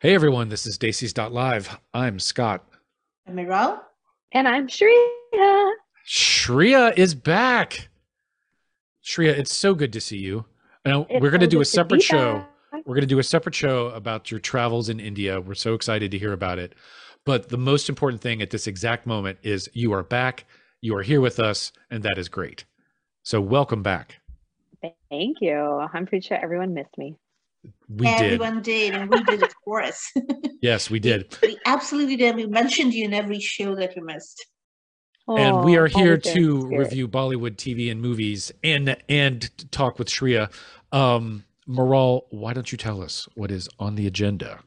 Hey everyone, this is Desis.live. I'm Scott. I'm Maral. And I'm Shreya. Shreya is back. Shreya, it's so good to see you. Now It's we're going to so do a separate show. back. We're going to do a separate show about your travels in India. We're so excited to hear about it. But the most important thing at this exact moment is you are back. You are here with us, and that is great. So welcome back. Thank you. I'm pretty sure everyone missed me. We did. Everyone did. and we did, of course. Yes, we did. we absolutely did. We mentioned you in every show that we missed. and we Oh, are here always there in to spirit. review Bollywood TV and movies and and talk with Shreya. Um, Maral, why don't you tell us what is on the agenda?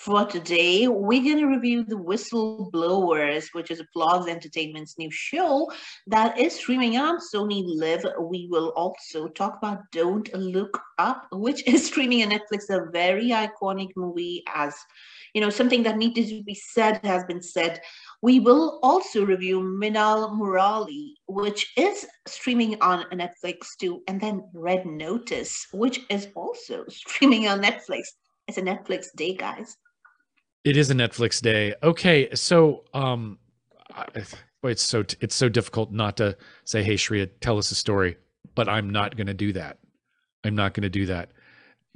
For today, we're going to review The Whistleblowers, which is a Applause Entertainment's new show that is streaming on Sony Live. We will also talk about Don't Look Up, which is streaming on Netflix, a very iconic movie as you know, something that needed to be said has been said. We will also review Minnal Murali, which is streaming on Netflix too, and then Red Notice, which is also streaming on Netflix. It's a Netflix day, guys. It is a Netflix day. Okay, so um, boy, it's so it's so difficult not to say, "Hey, Shreya, tell us a story," but I'm not going to do that. I'm not going to do that.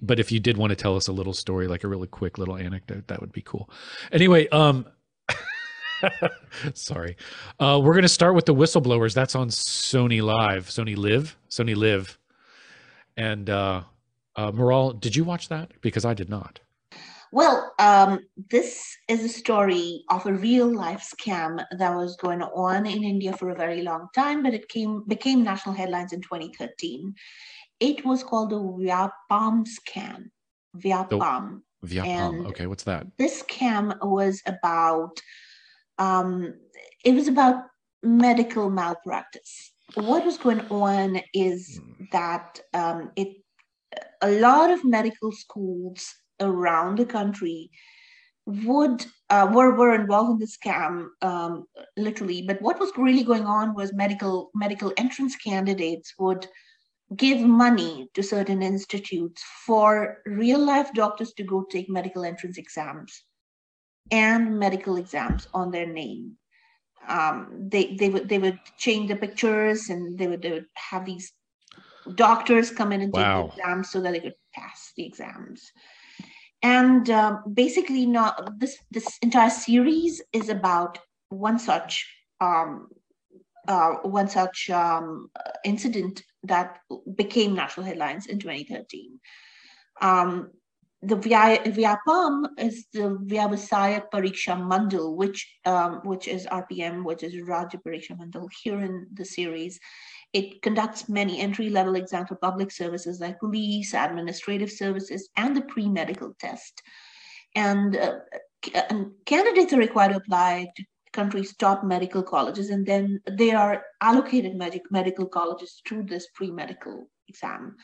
But if you did want to tell us a little story, like a really quick little anecdote, that would be cool. Anyway, um, sorry, uh, we're going to start with the whistleblowers. That's on Sony Live, Sony Live, Sony Live, and uh, uh, Maral, did you watch that? Because I did not. Well, um, this is a story of a real life scam that was going on in India for a very long time, but it came became national headlines in 2013. It was called the Vyapam scam. Vyapam. Viapam. And- Okay, what's that? This scam was about um, it was about medical malpractice. What was going on is Hmm. that um, it a lot of medical schools around the country would uh, were were involved in the scam um, literally. But what was really going on was medical medical entrance candidates would give money to certain institutes for real life doctors to go take medical entrance exams and medical exams on their name. Um, they they would they would change the pictures and they would, they would have these doctors come in and take the exams so that they could pass the exams and um, basically not this this entire series is about one such um, uh, one such um, incident that became national headlines in 2013 um, the Vya- Vyapam is the Vyavasaya Pariksha Mandal, which um, which is RPM, which is Rajya Pariksha Mandal here in the series. It conducts many entry-level exams for public services like police, administrative services, and the pre-medical test. And, uh, ca- and candidates are required to apply to country's top medical colleges, and then they are allocated medic- medical colleges through this pre-medical exam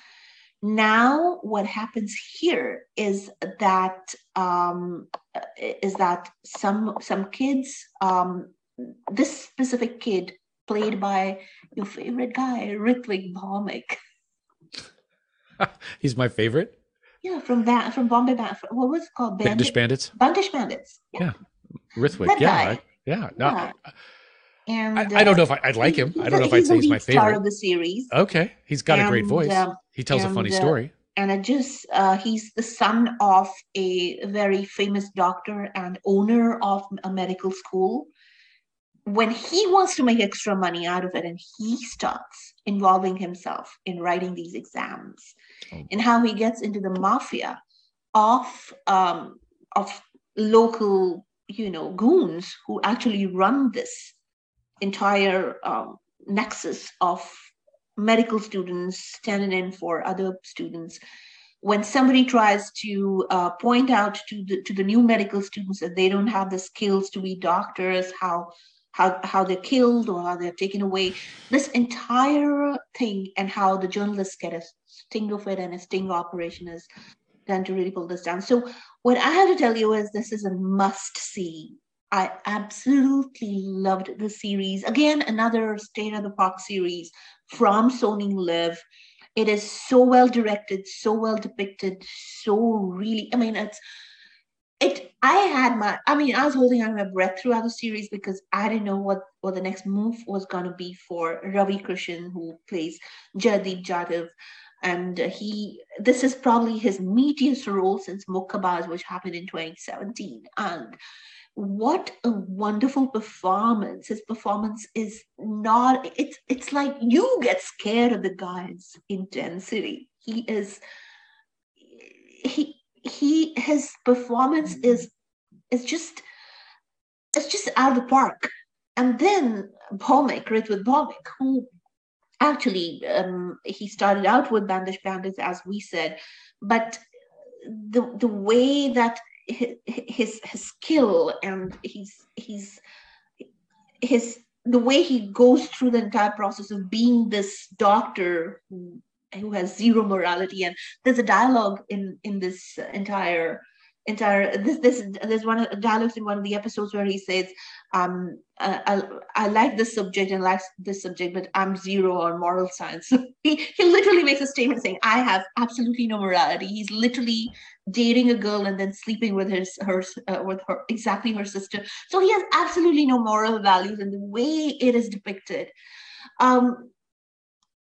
now what happens here is that um, uh, is that some some kids um, this specific kid played by your favorite guy Ritwik Bhaumik He's my favorite. yeah from that from Bombay Ba- what was it called Bandish Bandits. Bandish Bandits yeah, yeah. guy. I- yeah. No, Yeah. and I, I don't know if I, I'd like him. I don't know if I'd say he's my lead star favorite. of the series Okay. He's got a great voice. um, he tells a funny and, uh, story. and it just uh, he's the son of a very famous doctor and owner of a medical school when he wants to make extra money out of it and he starts involving himself in writing these exams Oh. and how he gets into the mafia of um, of local you know goons who actually run this entire um, nexus of medical students standing in for other students when somebody tries to uh, point out to the to the new medical students that they don't have the skills to be doctors how how how they're killed or how they're taken away this entire thing and how the journalists get a sting of it and a sting operation is done to really pull this down so what i have to tell you is this is a must see I absolutely loved the series. Again, another state of the park series from Sony Live. It is so well directed, so well depicted, so really, I mean, it's it I had my I mean I was holding on my breath throughout the series because I didn't know what what the next move was going to be for Ravi Kishan who plays Jaideep Jadhav. And he this is probably his meatiest role since Mukkabaaz which happened in 2017 and what a wonderful performance. His performance is not it's it's like you get scared of the guy's intensity. He is he he his performance is is just it's just out of the park. And then Bhaumik, Ritwik Bhaumik, who actually um, he started out with Bandish Bandits, as we said, but the the way that his his skill and he's he's his the way he goes through the entire process of being this doctor who who has zero morality. And there's a dialogue in in this entire entire this this there's one dialogues in one of the episodes where he says um I, I, I like this subject and like this subject but i'm zero on moral science. So he, he literally makes a statement saying i have absolutely no morality. He's literally dating a girl and then sleeping with his her uh, with her exactly her sister. So he has absolutely no moral values and the way it is depicted. Um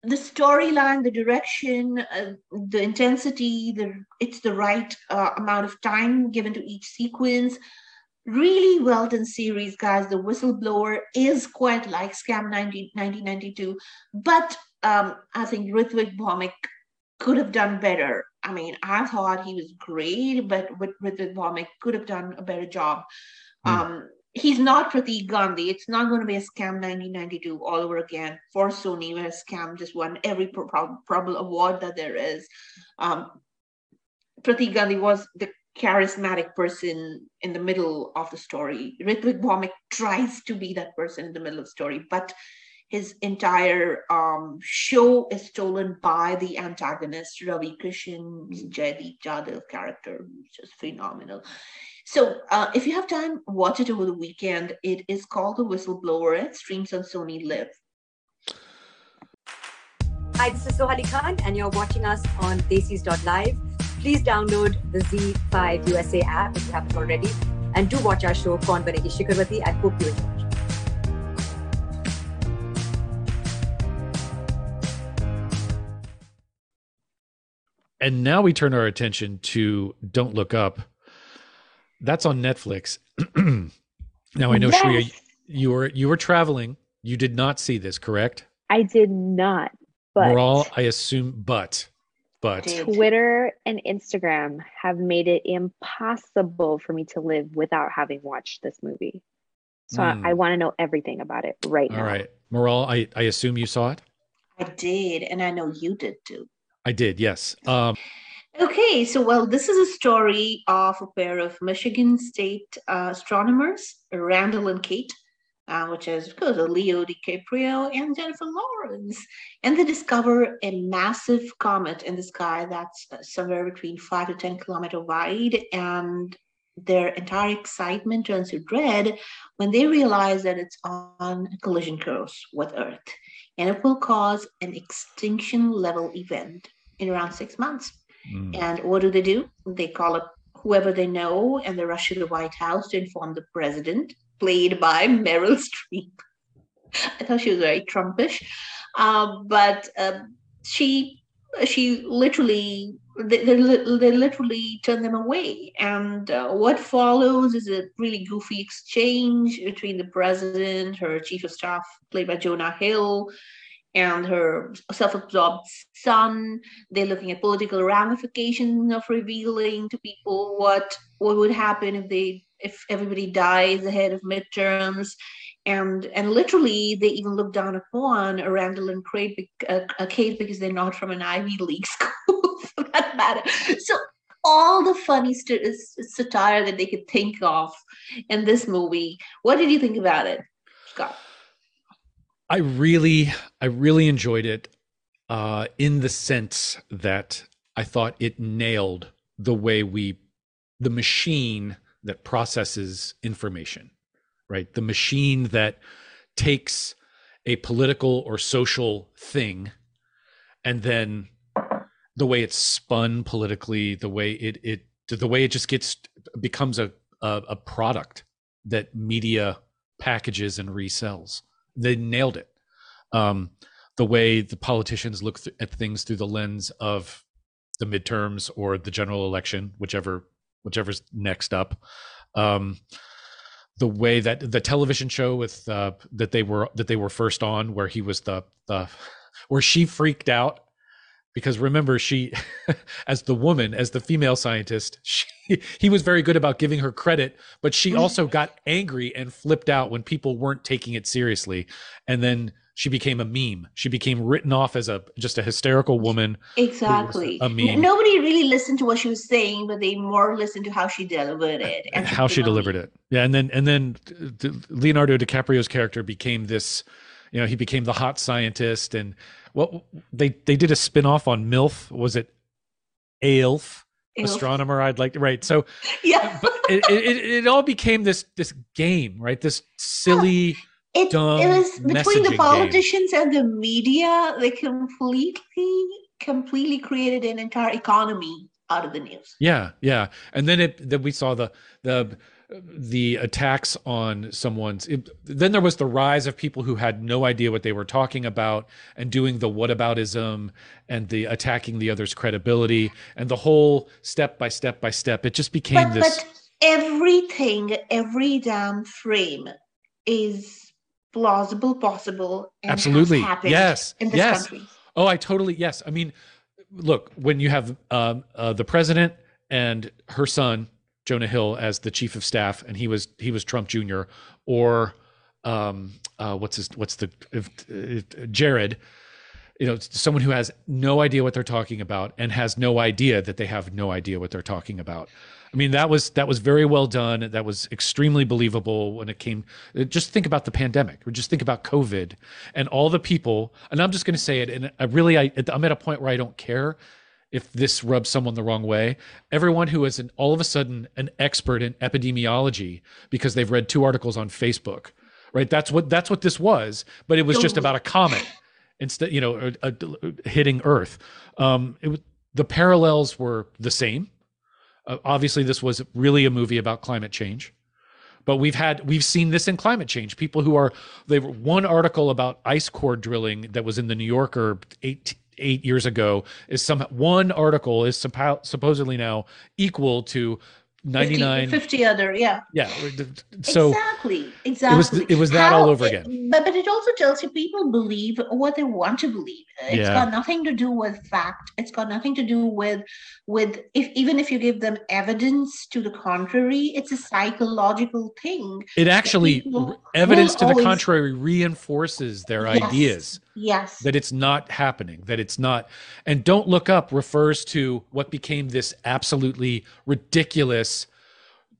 the storyline, the direction, uh, the intensity, the it's the right uh, amount of time given to each sequence. Really well done series, guys. The Whistleblower is quite like Scam 90, 1992, but um, I think Ritwik Bhaumik could have done better. I mean, I thought he was great, but with Ritwik Bhaumik could have done a better job. Mm. Um, he's not Pratik Gandhi. It's not going to be a scam 1992 all over again for Sony, where scam just won every probable award that there is. Um, Pratik Gandhi was the charismatic person in the middle of the story. Ritwik Bhaumik tries to be that person in the middle of the story, but his entire um, show is stolen by the antagonist, Ravi Kishan's Jaideep Jadhav character, which is phenomenal. So uh, if you have time, watch it over the weekend. It is called The Whistleblower. It streams on Sony Live. Hi, this is Soha Ali Khan, and you're watching us on Desis.live. Please download the ZEE5 USA app if you haven't already, and do watch our show, Kaun Banegi Shikharwati. I hope you enjoy. And now we turn our attention to Don't Look Up. That's on Netflix. now I know yes. Shreya, you were you were traveling. You did not see this, correct? I did not. But we're all, I assume, but but Twitter and Instagram have made it impossible for me to live without having watched this movie. So mm. I, hmm. I want to know everything about it right all now. All right, Maral, I, I assume you saw it. I did, and I know you did too. I did, yes. Um, okay, so well, this is a story of a pair of Michigan State uh, astronomers, Randall and Kate, uh, which is, of course, Leo DiCaprio and Jennifer Lawrence. And they discover a massive comet in the sky that's somewhere between five to 10 kilometer wide. And their entire excitement turns to dread when they realize that it's on a collision course with Earth and it will cause an extinction level event in around six months. Mm. And what do they do? They call up whoever they know and they rush to the White House to inform the president, played by Meryl Streep. I thought she was very Trumpish, uh, but uh, she she literally they, they, they, literally turn them away and uh, what follows is a really goofy exchange between the president her chief of staff played by jonah hill and her self-absorbed son they're looking at political ramifications of revealing to people what what would happen if they if everybody dies ahead of midterms and and literally they even look down upon a Randall and Kate, uh, Kate because they're not from an Ivy League school for that matter. So all the funny st- satire that they could think of in this movie. What did you think about it, Scott? I really, I really enjoyed it uh, in the sense that I thought it nailed the way we, the machine that processes information, right? The machine that takes a political or social thing and then the way it's spun politically, the way it it the way it just gets becomes a a, a product that media packages and resells. They nailed it. Um, the way the politicians look th- at things through the lens of the midterms or the general election, whichever whichever's next up. Um, the way that the television show with uh, that they were that they were first on, where he was the the where she freaked out because remember she as the woman as the female scientist she he was very good about giving her credit but she mm-hmm. also got angry and flipped out when people weren't taking it seriously. And then she became a meme. She became written off as a just a hysterical woman exactly. a meme. nobody really listened to what she was saying but they more listened to how she delivered it and how she delivered it. Yeah and then and then uh, leonardo dicaprio's character became this you know he became the hot scientist and well they they did a spin-off on milf. Was it ailf astronomer i'd like to right. So yeah. but it, it, it all became this this game right? This silly it, dumb it was between the politicians and the media they completely completely created an entire economy out of the news. Yeah yeah. And then it then we saw the the the attacks on someone's it, then there was the rise of people who had no idea what they were talking about and doing the whataboutism and the attacking the other's credibility and the whole step by step by step it just became but, this but everything every damn frame is plausible possible Absolutely. Yes. in this Yes. country Oh, I totally yes. I mean, look, when you have um, uh, the president and her son Jonah Hill as the chief of staff, and he was he was Trump Jr. or um, uh, what's his what's the if, if, Jared, you know, someone who has no idea what they're talking about and has no idea that they have no idea what they're talking about. I mean, that was that was very well done. That was extremely believable when it came. Just think about the pandemic, or just think about COVID, and all the people. And I'm just going to say it. And I really, I, I'm at a point where I don't care if this rubs someone the wrong way. Everyone who is an, all of a sudden an expert in epidemiology because they've read two articles on Facebook, right? That's what that's what this was. But it was just about a comet instead, you know, a, a, hitting Earth. Um, it the parallels were the same. Uh, obviously, this was really a movie about climate change. But we've had we've seen this in climate change. People who are they one article about ice core drilling that was in the New Yorker eight eight years ago is some one article is suppo- supposedly now equal to 99 50, 50 other yeah. Yeah so exactly exactly. it was it was that How all over again. but but it also tells you people believe what they want to believe. It's Yeah. got nothing to do with fact. It's got nothing to do with with if even if you give them evidence to the contrary it's a psychological thing it actually evidence to the always- contrary reinforces their Yes. ideas yes. that it's not happening that it's not and don't look up refers to what became this absolutely ridiculous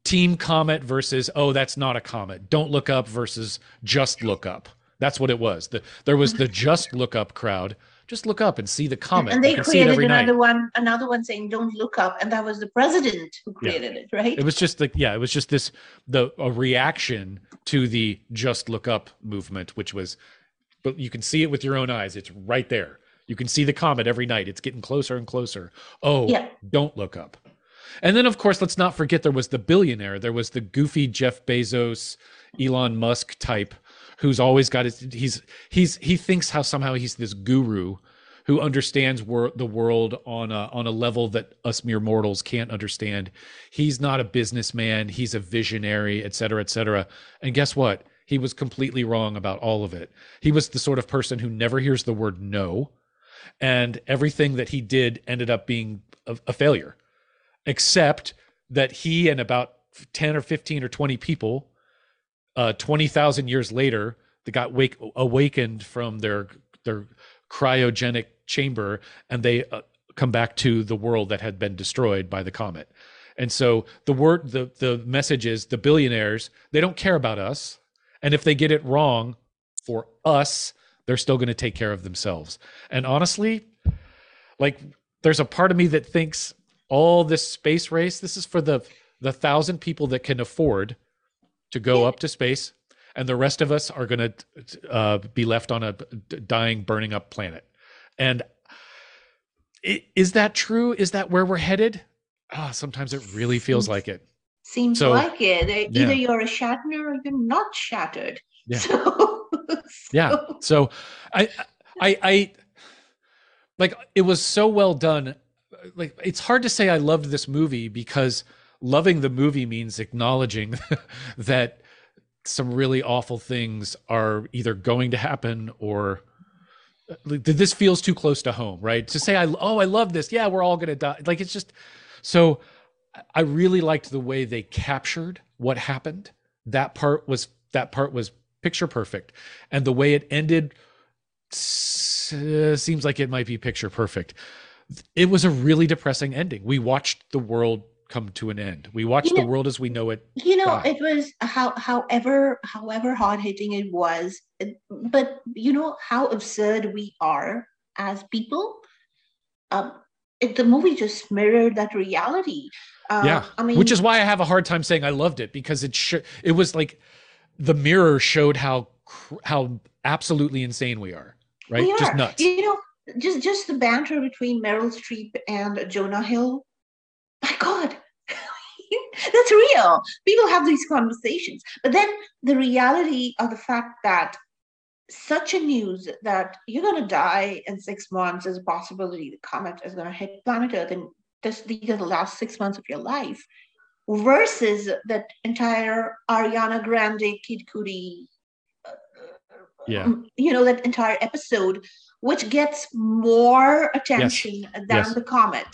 team comet versus oh that's not a comet. Don't look up versus just look up. That's what it was. The, there was the just look up crowd. Just look up and see the comet. And they can see it created every night. another one another one saying don't look up. And that was the president who Yeah. created it right? It was just like yeah it was just this the a reaction to the just look up movement which was but you can see it with your own eyes it's right there you can see the comet every night it's getting closer and closer oh Yeah. don't look up and then of course let's not forget there was the billionaire there was the goofy jeff bezos elon musk type who's always got his he's he's he thinks how somehow he's this guru who understands wor- the world on a on a level that us mere mortals can't understand. He's not a businessman. He's a visionary, et cetera, et cetera. And guess what? He was completely wrong about all of it. He was the sort of person who never hears the word no, and everything that he did ended up being a, a failure, except that he and about ten or fifteen or twenty people, uh, twenty thousand years later, that got wake awakened from their their cryogenic chamber and they uh, come back to the world that had been destroyed by the comet. And so the word the the message is the billionaires, they don't care about us. And if they get it wrong for us, they're still going to take care of themselves. And honestly, like there's a part of me that thinks all this space race, this is for the the thousand people that can afford to go up to space and the rest of us are going to uh, be left on a dying, burning up planet. And is that true? Is that where we're headed? ah, sometimes it really feels like it. Seems So- like it. Uh, yeah. Either you're a Shatner or you're not shattered. Yeah. So, Yeah. so- So I I I like it was so well done. Like it's hard to say I loved this movie because loving the movie means acknowledging that some really awful things are either going to happen or like, this feels too close to home, right? To say I oh I love this. Yeah, we're all going to die. Like it's just so I really liked the way they captured what happened. That part was that part was picture perfect, and the way it ended uh, seems like it might be picture perfect. It was a really depressing ending. We watched the world come to an end. We watched You the world as we know it. you know God. it was how however however hard hitting it was but you know how absurd we are as people um it, the movie just mirrored that reality uh, yeah, i mean which is why I have a hard time saying I loved it because it sh- it was like the mirror showed how cr- how absolutely insane we are, right? we Just are. nuts. you know just just the banter between meryl streep and jonah hill my god that's real people have these conversations but then the reality of the fact that such a news that you're going to die in six months is a possibility the comet is going to hit planet earth and this these are the last six months of your life versus that entire ariana grande kid cudi Yeah. um, you know that entire episode which gets more attention than Yes. the comet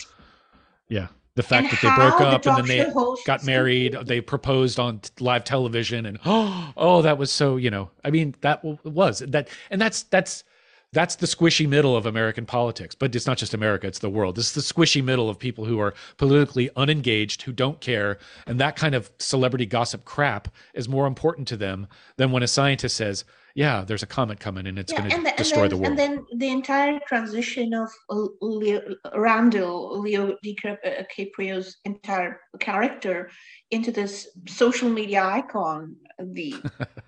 Yeah, the fact and that they broke how the up and then they got married they proposed on live television and oh oh that was so you know i mean that was that and that's that's that's the squishy middle of american politics but it's not just america it's the world. This is the squishy middle of people who are politically unengaged who don't care and that kind of celebrity gossip crap is more important to them than when a scientist says yeah there's a comet coming and it's Yeah, going to and, the- and destroy then, the world. And then the entire transition of uh, Leo, Randall, Leo DiCaprio's entire character into this social media icon, the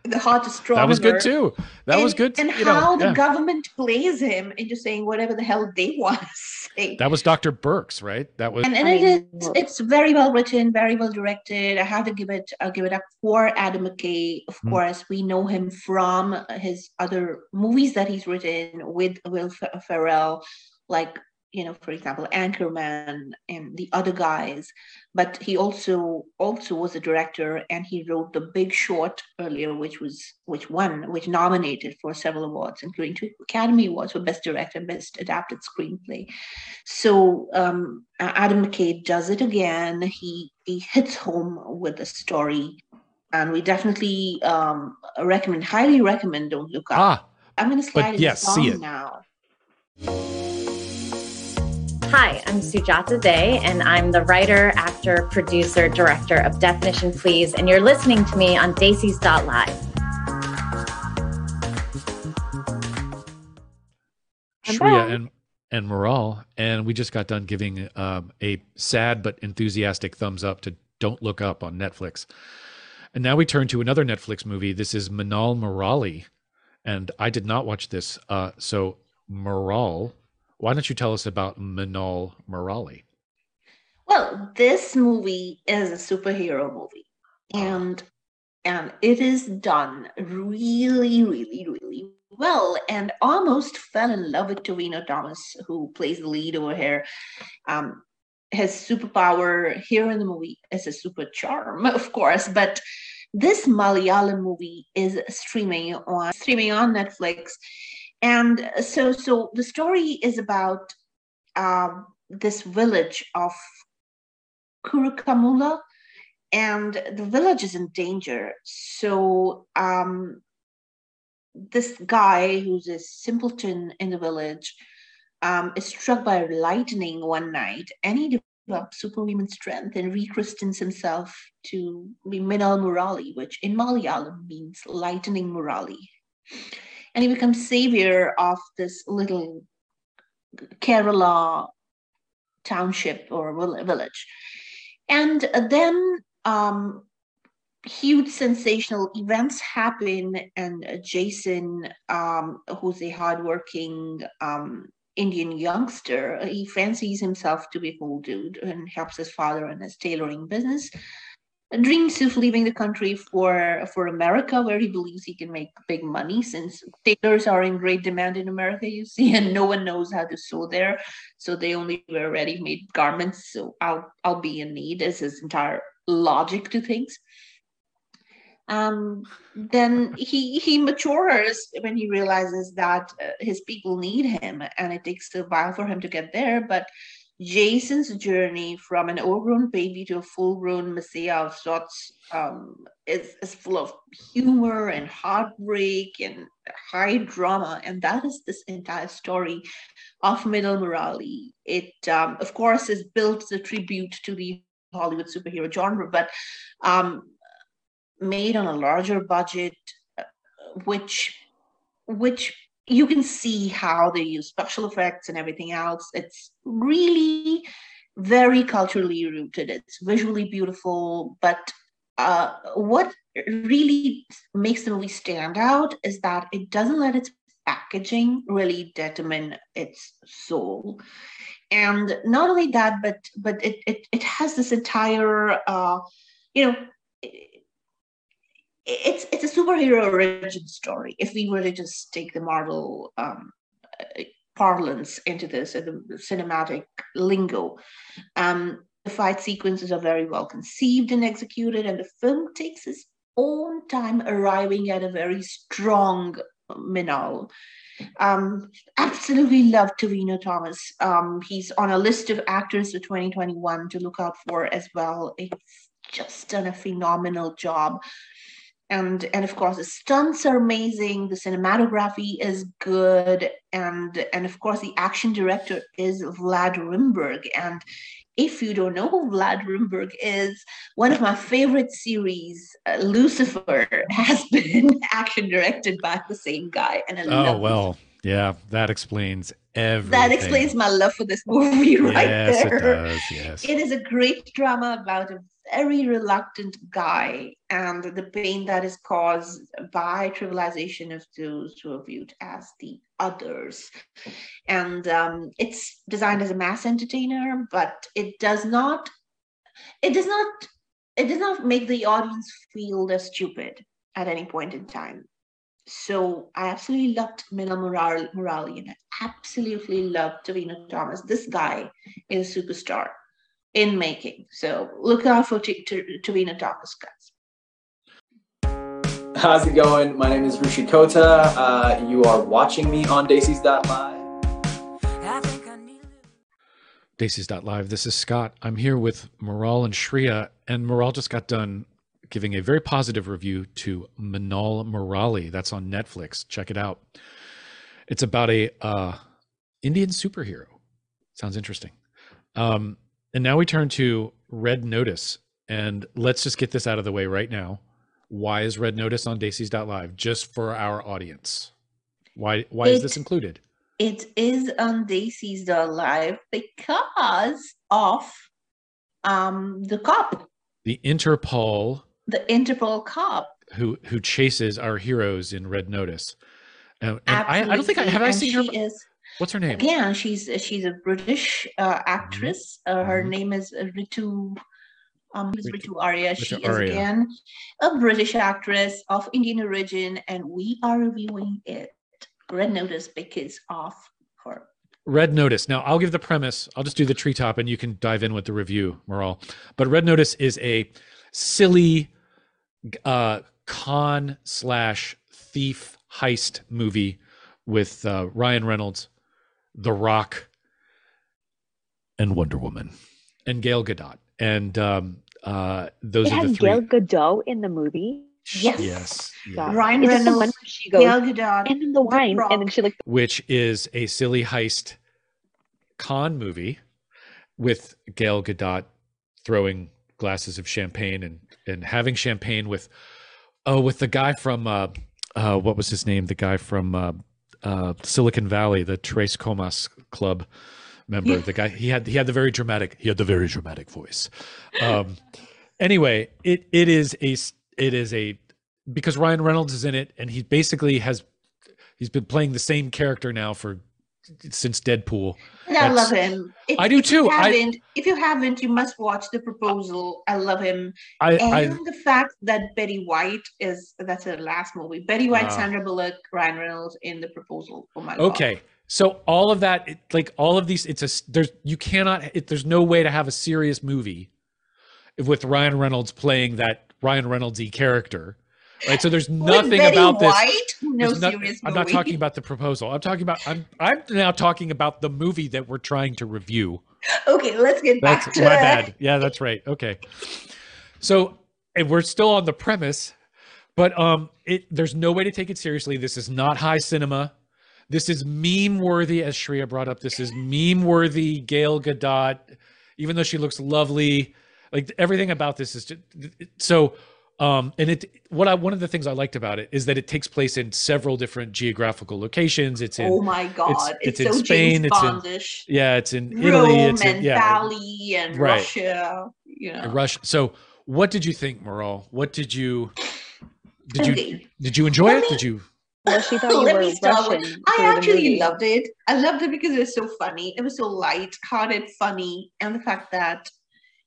the hot astronomer. that was good too that was good And you know, how the yeah. government plays him into saying whatever the hell they want to say. that was dr Birx right that was and and it is it's very well written, very well directed. I have to give it I'll give it up for Adam McKay. Of Hmm. course, we know him from his other movies that he's written with Will Ferrell, like you know, for example, Anchorman and the other guys. But he also also was a director, and he wrote The Big Short earlier, which was which won, which nominated for several awards, including two Academy Awards for Best Director, and Best Adapted Screenplay. So um, Adam McKay does it again. He he hits home with the story, and we definitely um, recommend, highly recommend. Don't look up. ah I'm going to slide the yes, see song it. now. Hi, I'm Sujata Day, and I'm the writer, actor, producer, director of Definition Please, and you're listening to me on Desis.live. I'm Shreya and and Maral, and we just got done giving um, a sad but enthusiastic thumbs up to Don't Look Up on Netflix. And now we turn to another Netflix movie. This is Minnal Murali, and I did not watch this. Uh, so Maral, why don't you tell us about Minnal Murali? Well, this movie is a superhero movie, and and it is done really, really, really well, and almost fell in love with Tovino Thomas, who plays the lead over here. Um, his superpower here in the movie is a super charm, of course, but this Malayalam movie is streaming on streaming on Netflix, and so so the story is about um, this village of Kurukkanmoola, and the village is in danger. So um, this guy, who's a simpleton in the village, um, is struck by lightning one night, and he develops superhuman strength and rechristens himself to be Minnal Murali, which in Malayalam means lightning Murali. And he becomes savior of this little Kerala township or village. And then um, huge sensational events happen, and Jason, um, who's a hardworking um, Indian youngster. He fancies himself to be a cool dude and helps his father in his tailoring business. Dreams of leaving the country for for America, where he believes he can make big money, since tailors are in great demand in America, you see, and no one knows how to sew there, so they only wear ready-made garments. So I'll I'll be in need. Is his entire logic to things um, then he he matures when he realizes that uh, his people need him, and it takes a while for him to get there. But Jason's journey from an overgrown baby to a full-grown messiah of sorts um, is, is full of humor and heartbreak and high drama, and that is this entire story of Minnal Murali. It, um, of course, is built as a tribute to the Hollywood superhero genre, but um, made on a larger budget, uh, which which you can see how they use special effects and everything else. It's really very culturally rooted. It's visually beautiful, but uh, what really makes the movie stand out is that it doesn't let its packaging really determine its soul. And not only that, but but it it, it has this entire uh, you know it's it's a superhero origin story. If we were to just take the Marvel um, parlance into this, the cinematic lingo, um, the fight sequences are very well conceived and executed, and the film takes its own time arriving at a very strong Minal. Um, absolutely love Tovino Thomas. Um, he's on a list of actors for 2021 to look out for as well. It's just done a phenomenal job and and of course the stunts are amazing the cinematography is good and and of course the action director is vlad rimburg and if you don't know who Vlad Rimburg is, one of my favorite series, uh, Lucifer, has been action directed by the same guy. And I oh well, yeah, that explains everything. That explains my love for this movie right yes, there. It does, yes, it is a great drama about a very reluctant guy and the pain that is caused by trivialization of those who are viewed as the others. And um, it's designed as a mass entertainer, but it does not, it does not, it does not make the audience feel they're stupid at any point in time. So I absolutely loved Minnal Murali and I absolutely loved Tovino Thomas. This guy is a superstar in making. So look out for T- T- Tovino Thomas, guys. How's it going? My name is Rushi Kota. Uh, you are watching me on Live. Live. This is Scott. I'm here with Maral and Shreya, and Maral just got done giving a very positive review to Minnal Murali. That's on Netflix. Check it out. It's about a uh, Indian superhero. Sounds interesting. Um, and now we turn to Red Notice. And let's just get this out of the way right now. Why is Red Notice on Live? Just for our audience. Why why it, is this included? It is on Live because of um the cop. The Interpol. The Interpol cop. Who who chases our heroes in Red Notice. Uh, and I, I, don't think I have I seen her. Is, What's her name? Yeah, she's she's a British uh, actress. Mm-hmm. Uh, her mm-hmm. name is Ritu. Um, Ritu, Ritu Arya. Ritu she Arya. is again a British actress of Indian origin, and we are reviewing it. Red Notice because of her. Red Notice. Now, I'll give the premise. I'll just do the treetop, and you can dive in with the review, Maral. But Red Notice is a silly uh, con slash thief heist movie with uh, Ryan Reynolds, the Rock, and Wonder Woman, and Gail Gadot, and um, uh, those it are the three. Gail Gadot in the movie. Yes. Yes. Yeah. Ryan Reynolds, she goes, Gal Gadot, and then the wine, and then she like, which is a silly heist con movie with Gail Gadot throwing glasses of champagne and and having champagne with oh with the guy from uh, uh what was his name the guy from uh, Silicon Valley, the Three Commas Club member. The guy he had he had the very dramatic he had the very dramatic voice. Um, anyway, it it is a it is a because Ryan Reynolds is in it, and he basically has he's been playing the same character now for since Deadpool. And I love him. If, I do if you too. I- if you haven't, you must watch The Proposal. I love him. I, and I the fact that Betty White is that's her last movie. Betty White, Wow. Sandra Bullock, Ryan Reynolds in The Proposal. Oh my god. okay. So all of that, it- like all of these, it's a there's you cannot. It, there's no way to have a serious movie with Ryan Reynolds playing that Ryan Reynolds-y character, right? So there's nothing about this. White, no there's not- serious I'm not talking about the proposal. I'm talking about. I'm I'm now talking about the movie that we're trying to review. Okay, let's get That's back to my bad. Yeah, that's right. Okay. So, and we're still on the premise, but um, it there's no way to take it seriously. This is not high cinema. This is meme worthy, as Shreya brought up. This is meme worthy. Gail Gadot, even though she looks lovely, like everything about this is just so. Um, and it what I one of the things I liked about it is that it takes place in several different geographical locations. It's in Oh my god, it's it's, in so Spain, James it's in Bondish. yeah, it's in Italy. Rome It's in yeah, Bali and Right. Russia. You know, Rush. So, what did you think, Maral? What did you did you did you enjoy Let it? me- Did you? Well, she thought you Let were me start with- I actually loved it. I loved it because it was so funny. It was so light-hearted, funny, and the fact that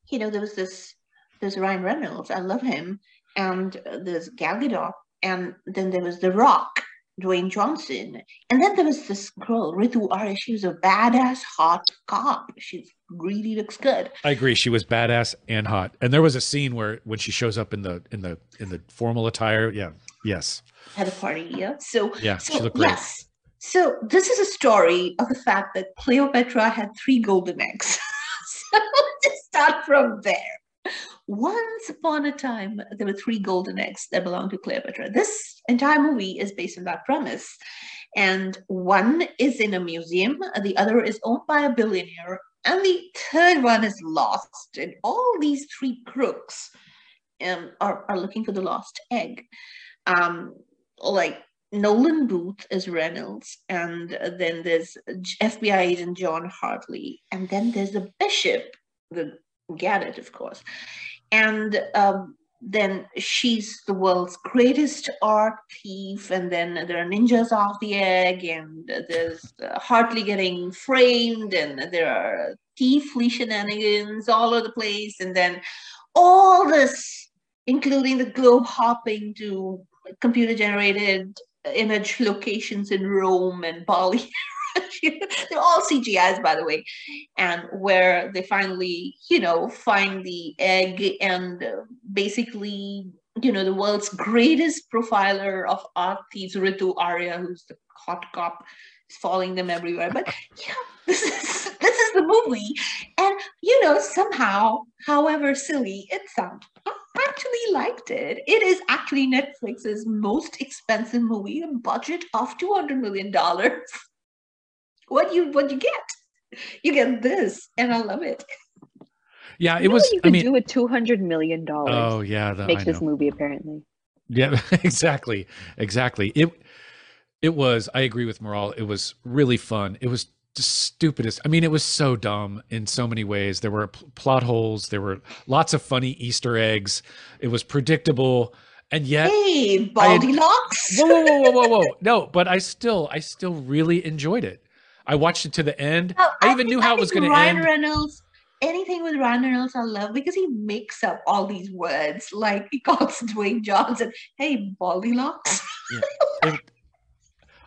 you know there was this there's Ryan Reynolds. I love him, and there's Gal Gadot, and then there was The Rock, Dwayne Johnson, and then there was this girl Ritu Arya. She was a badass, hot cop. She really looks good. I agree. She was badass and hot. And there was a scene where when she shows up in the in the in the formal attire. Yeah. Yes. at a party. Yeah. So Yeah. she looked great. yes. So this is a story of the fact that Cleopatra had three golden eggs. so let's start from there. Once upon a time, there were three golden eggs that belonged to Cleopatra. This entire movie is based on that premise. And one is in a museum, the other is owned by a billionaire, and the third one is lost. And all these three crooks um, are, are looking for the lost egg. Um, like Nolan Booth is Reynolds, and then there's FBI agent John Hartley, and then there's the bishop, the Gadget, of course, and um, then she's the world's greatest art thief, and then there are ninjas off the egg, and there's uh, Hartley getting framed, and there are thiefly shenanigans all over the place, and then all this, including the globe hopping to computer generated image locations in Rome and Bali. They're all CGIs, by the way, and where they finally, you know, find the egg and uh, basically, you know, the world's greatest profiler of art thieves, Ritu Arya, who's the hot cop, is following them everywhere. But yeah, this is this is the movie, and you know, somehow, however silly it sounds, I actually liked it. It is actually Netflix's most expensive movie, a budget of two hundred million dollars. What you what you get? You get this, and I love it. Yeah. It You know was. what you I mean. do with two hundred million dollars. Oh yeah. The, make I this know. movie apparently. Yeah, exactly. Exactly. It it was, I agree with Maral. It was really fun. It was the stupidest. I mean, it was so dumb in so many ways. There were pl- plot holes, there were lots of funny Easter eggs. It was predictable. And yet Hey, I had- Baldy Locks. whoa, whoa, whoa, whoa, whoa, whoa. No, but I still I still really enjoyed it. I watched it to the end. Oh, I even knew how I it was going to end. Ryan. Reynolds, anything with Ryan Reynolds, I love because he makes up all these words. Like he calls Dwayne Johnson, "Hey, Baldy Locks." And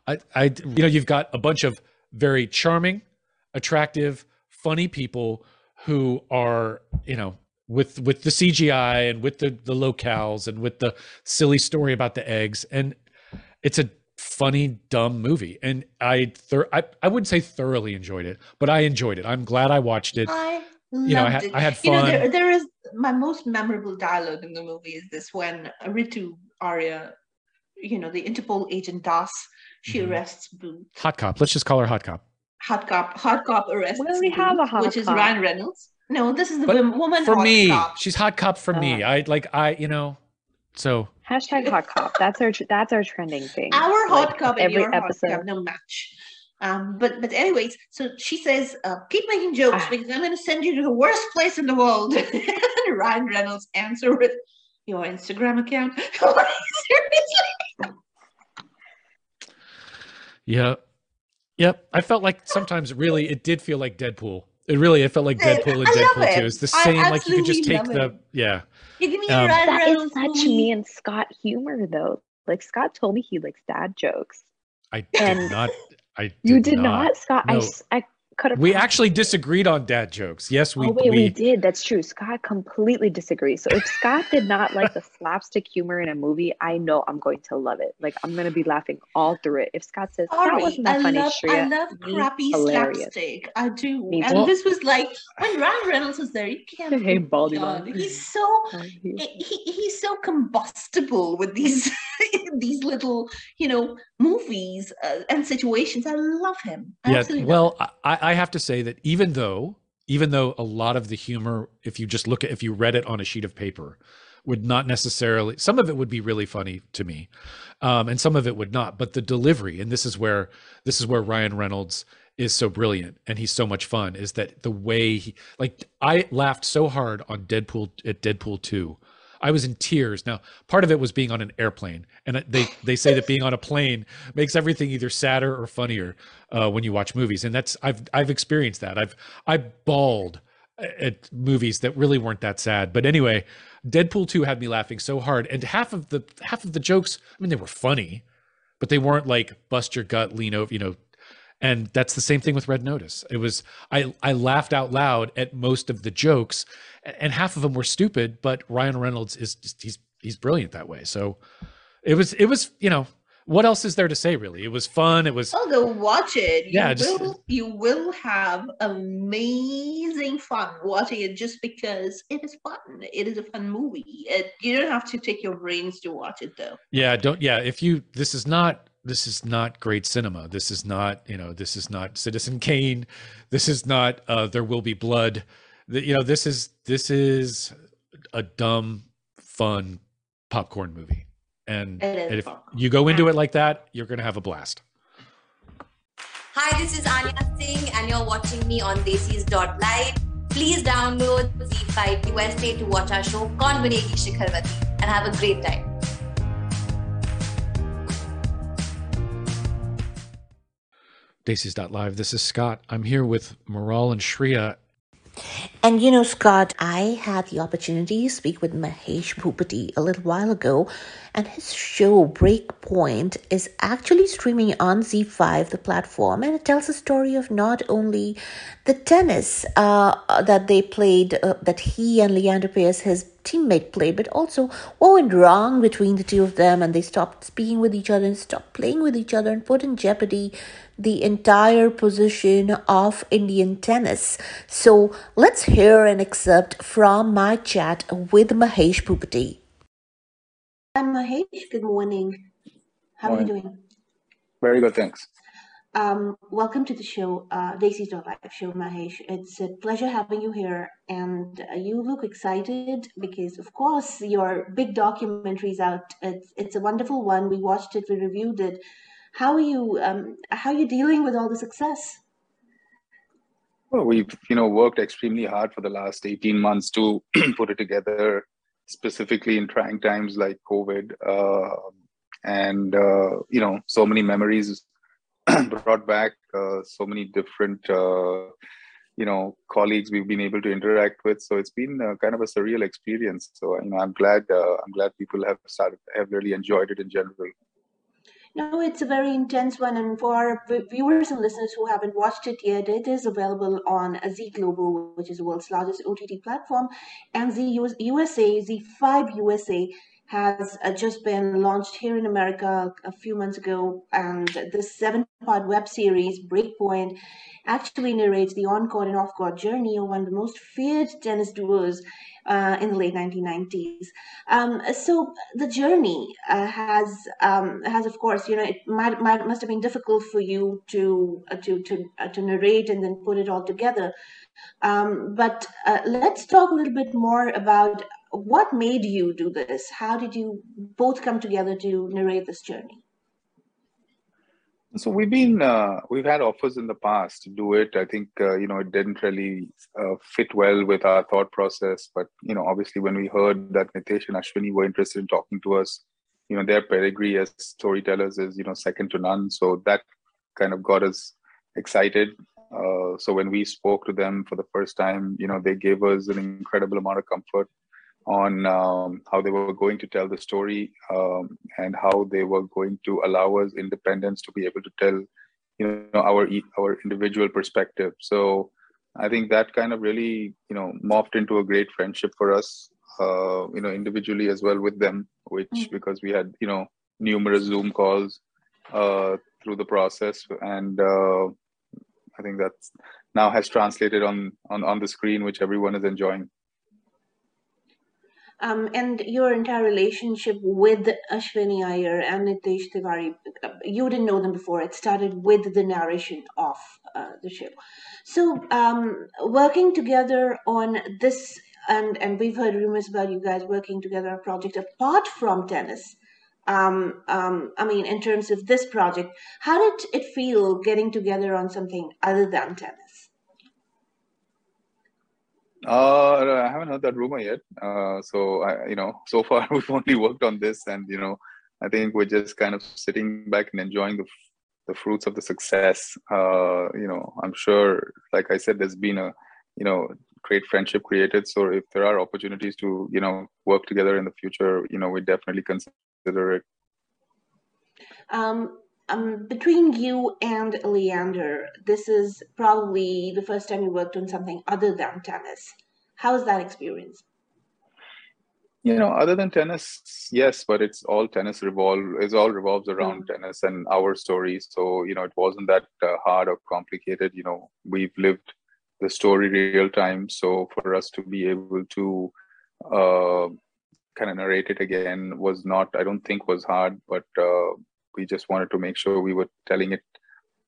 I, I, you know, you've got a bunch of very charming, attractive, funny people who are, you know, with with the CGI and with the the locales and with the silly story about the eggs, and it's a funny, dumb movie. And I, thor- I, I wouldn't say thoroughly enjoyed it, but I enjoyed it. I'm glad I watched it. I loved You know, I had- it. I had You know, fun. there, there is my most memorable dialogue in the movie is this when Ritu Arya, you know, the Interpol agent Das, she Mhm. arrests Booth. Hot cop. Let's just call her Hot Cop. Hot cop, hot cop arrests. We already have a hot which is. Ryan Reynolds. No, this is the But wom- woman For hot me, cop. she's Hot Cop for me. Uh. I like I, you know, so Hashtag hot cop. That's our that's our trending thing. our Like, hot cup and every your hot episode. cup no match um but but anyways so she says uh, keep making jokes Ah. because i'm going to send you to the worst place in the world and ryan reynolds answer with your instagram account Seriously? yeah. Yep, I felt like sometimes really it did feel like Deadpool. It really it felt like Deadpool and Deadpool it. too. It's the I same. Like you could just take love the yeah. You give me Um, a Ryan That is Reynolds such movie. me and Scott humor though. Like Scott told me he likes dad jokes. I did And not. I did You did not, Scott. I No. s I could have. We actually disagreed on dad jokes. Yes, we oh wait, we, we did. That's true. Scott completely disagrees. So if Scott did not like the slapstick humor in a movie, I know I'm going to love it. Like I'm gonna be laughing all through it. If Scott says that Sorry, wasn't I that funny, love, I love crappy hilarious. slapstick. I do. Me and too. this was like when Ryan Reynolds was there. You can't. Hey, oh Baldy Man. He's so Oh, he- he, he's so combustible with these these little you know movies uh, and situations. I love him. I yeah. absolutely love Well, I, I have to say that even though even though a lot of the humor, if you just look at if you read it on a sheet of paper, would not necessarily some of it would be really funny to me, um, and some of it would not. But the delivery, and this is where this is where Ryan Reynolds is so brilliant and he's so much fun is that the way he like I laughed so hard on Deadpool at Deadpool 2 I was in tears. Now, part of it was being on an airplane, and they they say that being on a plane makes everything either sadder or funnier uh, when you watch movies, and that's I've I've experienced that. I've I bawled at movies that really weren't that sad. But anyway, Deadpool two had me laughing so hard, and half of the half of the jokes, I mean, they were funny, but they weren't like bust your gut, lean over, you know. And that's the same thing with Red Notice. It was I I laughed out loud at most of the jokes, and half of them were stupid. But Ryan Reynolds is just he's he's brilliant that way. So it was it was you know what else is there to say really? It was fun. It was I'll go watch it. You Yeah, just- will you will have amazing fun watching it just because it is fun. It is a fun movie. It, you don't have to take your brains to watch it though. yeah don't yeah if you this is not this is not great cinema. This is not you know this is not Citizen Kane. This is not uh, There Will Be Blood. The, you know this is this is a dumb fun popcorn movie. And, and if popcorn. you go into it like that, you're gonna have a blast. Hi, this is Anya Singh, and you're watching me on Desis.live. Please download ZEE5 USA to watch our show Kaun Banegi Shikharwati and have a great time. Desis.live. This is Scott. I'm here with Maral and Shreya. And you know, Scott, I had the opportunity to speak with Mahesh Bhupathi a little while ago, and his show Breakpoint is actually streaming on ZEE5, the platform, and it tells the story of not only the tennis uh, that they played, uh, that he and Leander Paes, his teammate, played, but also what went wrong between the two of them, and they stopped speaking with each other and stopped playing with each other and put in jeopardy the entire position of Indian tennis. So let's hear an excerpt from my chat with Mahesh Bhupathi. I'm Mahesh. Good morning. How are you doing? Very good, thanks. Um, welcome to the show, uh, Desis.live show, Mahesh. It's a pleasure having you here, and uh, you look excited because, of course, your big documentary is out. It's it's a wonderful one. We watched it, we reviewed it. How are you? Um, how are you dealing with all the success? Well, we've you know worked extremely hard for the last 18 months to put it together, specifically in trying times like COVID, uh, and uh, you know so many memories brought back, uh, so many different uh, you know colleagues we've been able to interact with. So it's been uh, kind of a surreal experience. So you know I'm glad uh, I'm glad people have started have really enjoyed it in general. No, it's a very intense one, and for our viewers and listeners who haven't watched it yet, it is available on Z Global, which is the world's largest OTT platform, and Z USA, ZEE5 USA has uh, just been launched here in America a few months ago, and this seven-part web series, Breakpoint, actually narrates the on-court and off-court journey of one of the most feared tennis duos uh, in the late 1990s. Um, so the journey uh, has um, has of course you know it might, might must have been difficult for you to uh, to to uh, to narrate and then put it all together. Um, but uh, let's talk a little bit more about what made you do this. How did you both come together to narrate this journey? So we've been uh, we've had offers in the past to do it. I think uh, you know it didn't really uh, fit well with our thought process. But you know, obviously, when we heard that Nitesh and Ashwini were interested in talking to us, you know, their pedigree as storytellers is you know second to none. So that kind of got us excited. Uh, so when we spoke to them for the first time, you know, they gave us an incredible amount of comfort on um, how they were going to tell the story um, and how they were going to allow us independence to be able to tell, you know, our our individual perspective. So I think that kind of really, you know, morphed into a great friendship for us, uh, you know, individually as well with them, which mm-hmm. because we had, you know, numerous Zoom calls uh, through the process, and uh, I think that's now has translated on on on the screen, which everyone is enjoying. Um, and your entire relationship with Ashwini Iyer and Nitesh Tiwari, you didn't know them before. It started with the narration of uh, the show. So, um, working together on this, and, and we've heard rumors about you guys working together on a project apart from tennis. Um, um, I mean, in terms of this project, how did it feel getting together on something other than tennis? Uh, I haven't heard that rumor yet. Uh, so I, you know, so far we've only worked on this, and you know, I think we're just kind of sitting back and enjoying the the fruits of the success. Uh, you know, I'm sure, like I said, there's been a you know great friendship created. So if there are opportunities to you know work together in the future, you know, we definitely consider it. Um, um, between you and Leander, this is probably the first time you worked on something other than tennis. How was that experience? You know, other than tennis, yes, but it's all tennis revolve. It all revolves around mm-hmm. tennis and our stories. So you know, it wasn't that uh, hard or complicated. You know, we've lived the story real time. So for us to be able to uh, kind of narrate it again was not, I don't think, was hard, but uh, we just wanted to make sure we were telling it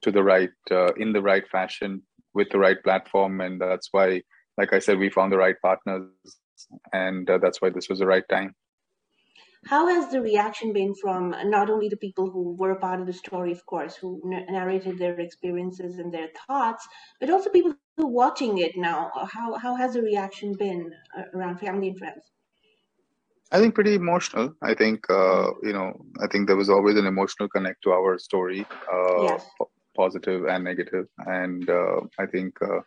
to the right uh, in the right fashion with the right platform. And that's why like i said we found the right partners and uh, that's why this was the right time. How has the reaction been from not only the people who were a part of the story of course who narrated their experiences and their thoughts but also people who are watching it now? How, how has the reaction been uh, around family and friends I think pretty emotional. I think uh, you know. I think there was always an emotional connect to our story, uh, yes. positive and negative, and uh, I think uh,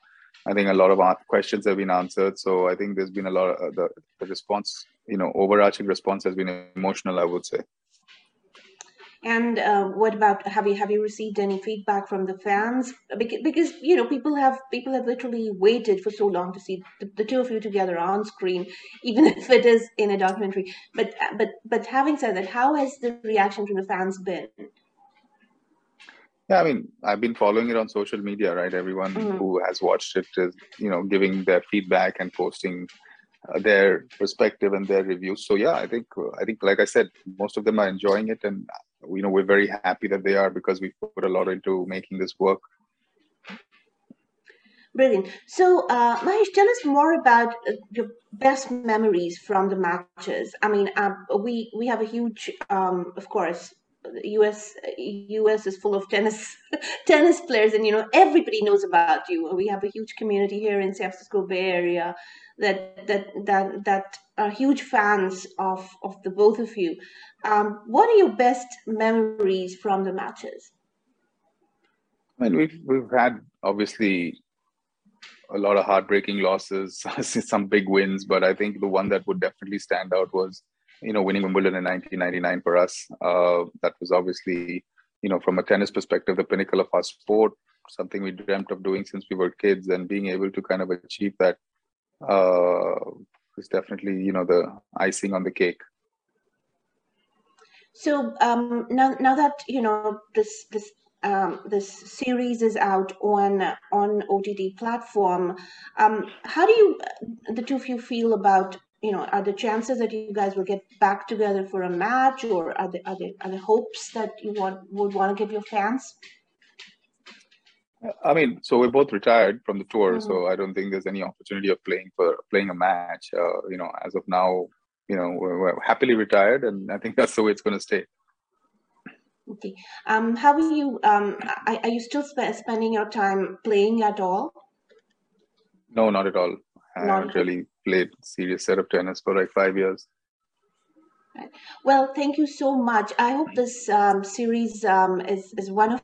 I think a lot of our questions have been answered. So I think there's been a lot of uh, the, the response. You know, overarching response has been emotional. I would say. And uh, what about have you have you received any feedback from the fans? Because, because you know people have people have literally waited for so long to see the, the, two of you together on screen, even if it is in a documentary. But but but having said that, how has the reaction from the fans been? Yeah, I mean, I've been following it on social media, right? Everyone mm-hmm. who has watched it is, you know, giving their feedback and posting uh, their perspective and their reviews. So yeah, I think I think like I said, most of them are enjoying it, and you know we're very happy that they are because we put a lot into making this work. Brilliant. So uh, mahesh tell us more about uh, your best memories from the matches. I mean uh, we we have a huge um, of course US US is full of tennis tennis players, and you know everybody knows about you. We have a huge community here in San Francisco Bay Area that that that that are huge fans of of the both of you. Um, what are your best memories from the matches? Mean, we've we've had obviously a lot of heartbreaking losses, some big wins, but I think the one that would definitely stand out was, you know, winning Wimbledon in 1999 for us. Uh, that was obviously, you know, from a tennis perspective, the pinnacle of our sport, something we dreamt of doing since we were kids, and being able to kind of achieve that uh, is definitely, you know, the icing on the cake. So um, now, now that you know this this um, this series is out on on OTT platform, um, how do you the two of you feel about you know are the chances that you guys will get back together for a match, or are there are there, are there hopes that you want would want to give your fans? I mean, so we're both retired from the tour, mm-hmm. so I don't think there's any opportunity of playing for playing a match. Uh, you know, as of now, you know we're, we're, happily retired and i think that's the way it's going to stay okay um how are you um are, are you still sp- spending your time playing at all no not at all i not haven't really played serious set of tennis for like five years Well, thank you so much. I hope this um, series um, is is one of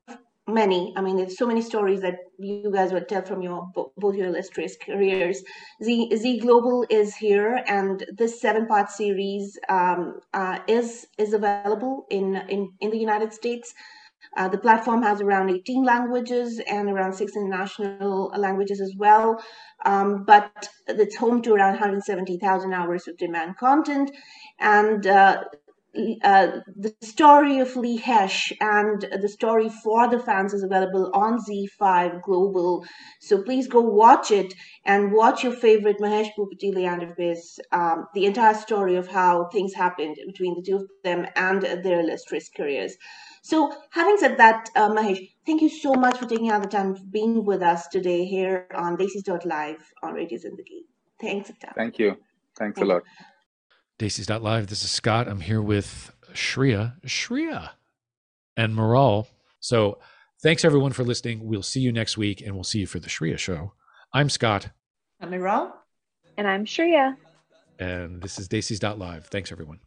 many. I mean, there's so many stories that you guys would tell from your both your illustrious careers. Z Z Global is here, and this seven-part series um, uh, is is available in in in the United States. Uh, the platform has around 18 languages and around six international languages as well. Um, but it's home to around 170,000 hours of demand content. And uh, uh, the story of Lee Hesh and the story for the fans is available on ZEE5 Global. So please go watch it and watch your favorite Mahesh Bhupathi Leander Paes, um, the entire story of how things happened between the two of them and their illustrious careers. So, having said that, uh, Mahesh, thank you so much for taking out the time of being with us today here on Live on Radio Zindagi. Thanks, Thank you. Thanks thank a lot. You. Live. This is Scott. I'm here with Shreya, Shreya, and Maral. So thanks everyone for listening. We'll see you next week, and we'll see you for the Shreya show. I'm Scott. I'm Maral. And I'm Shreya. And this is Live. Thanks everyone.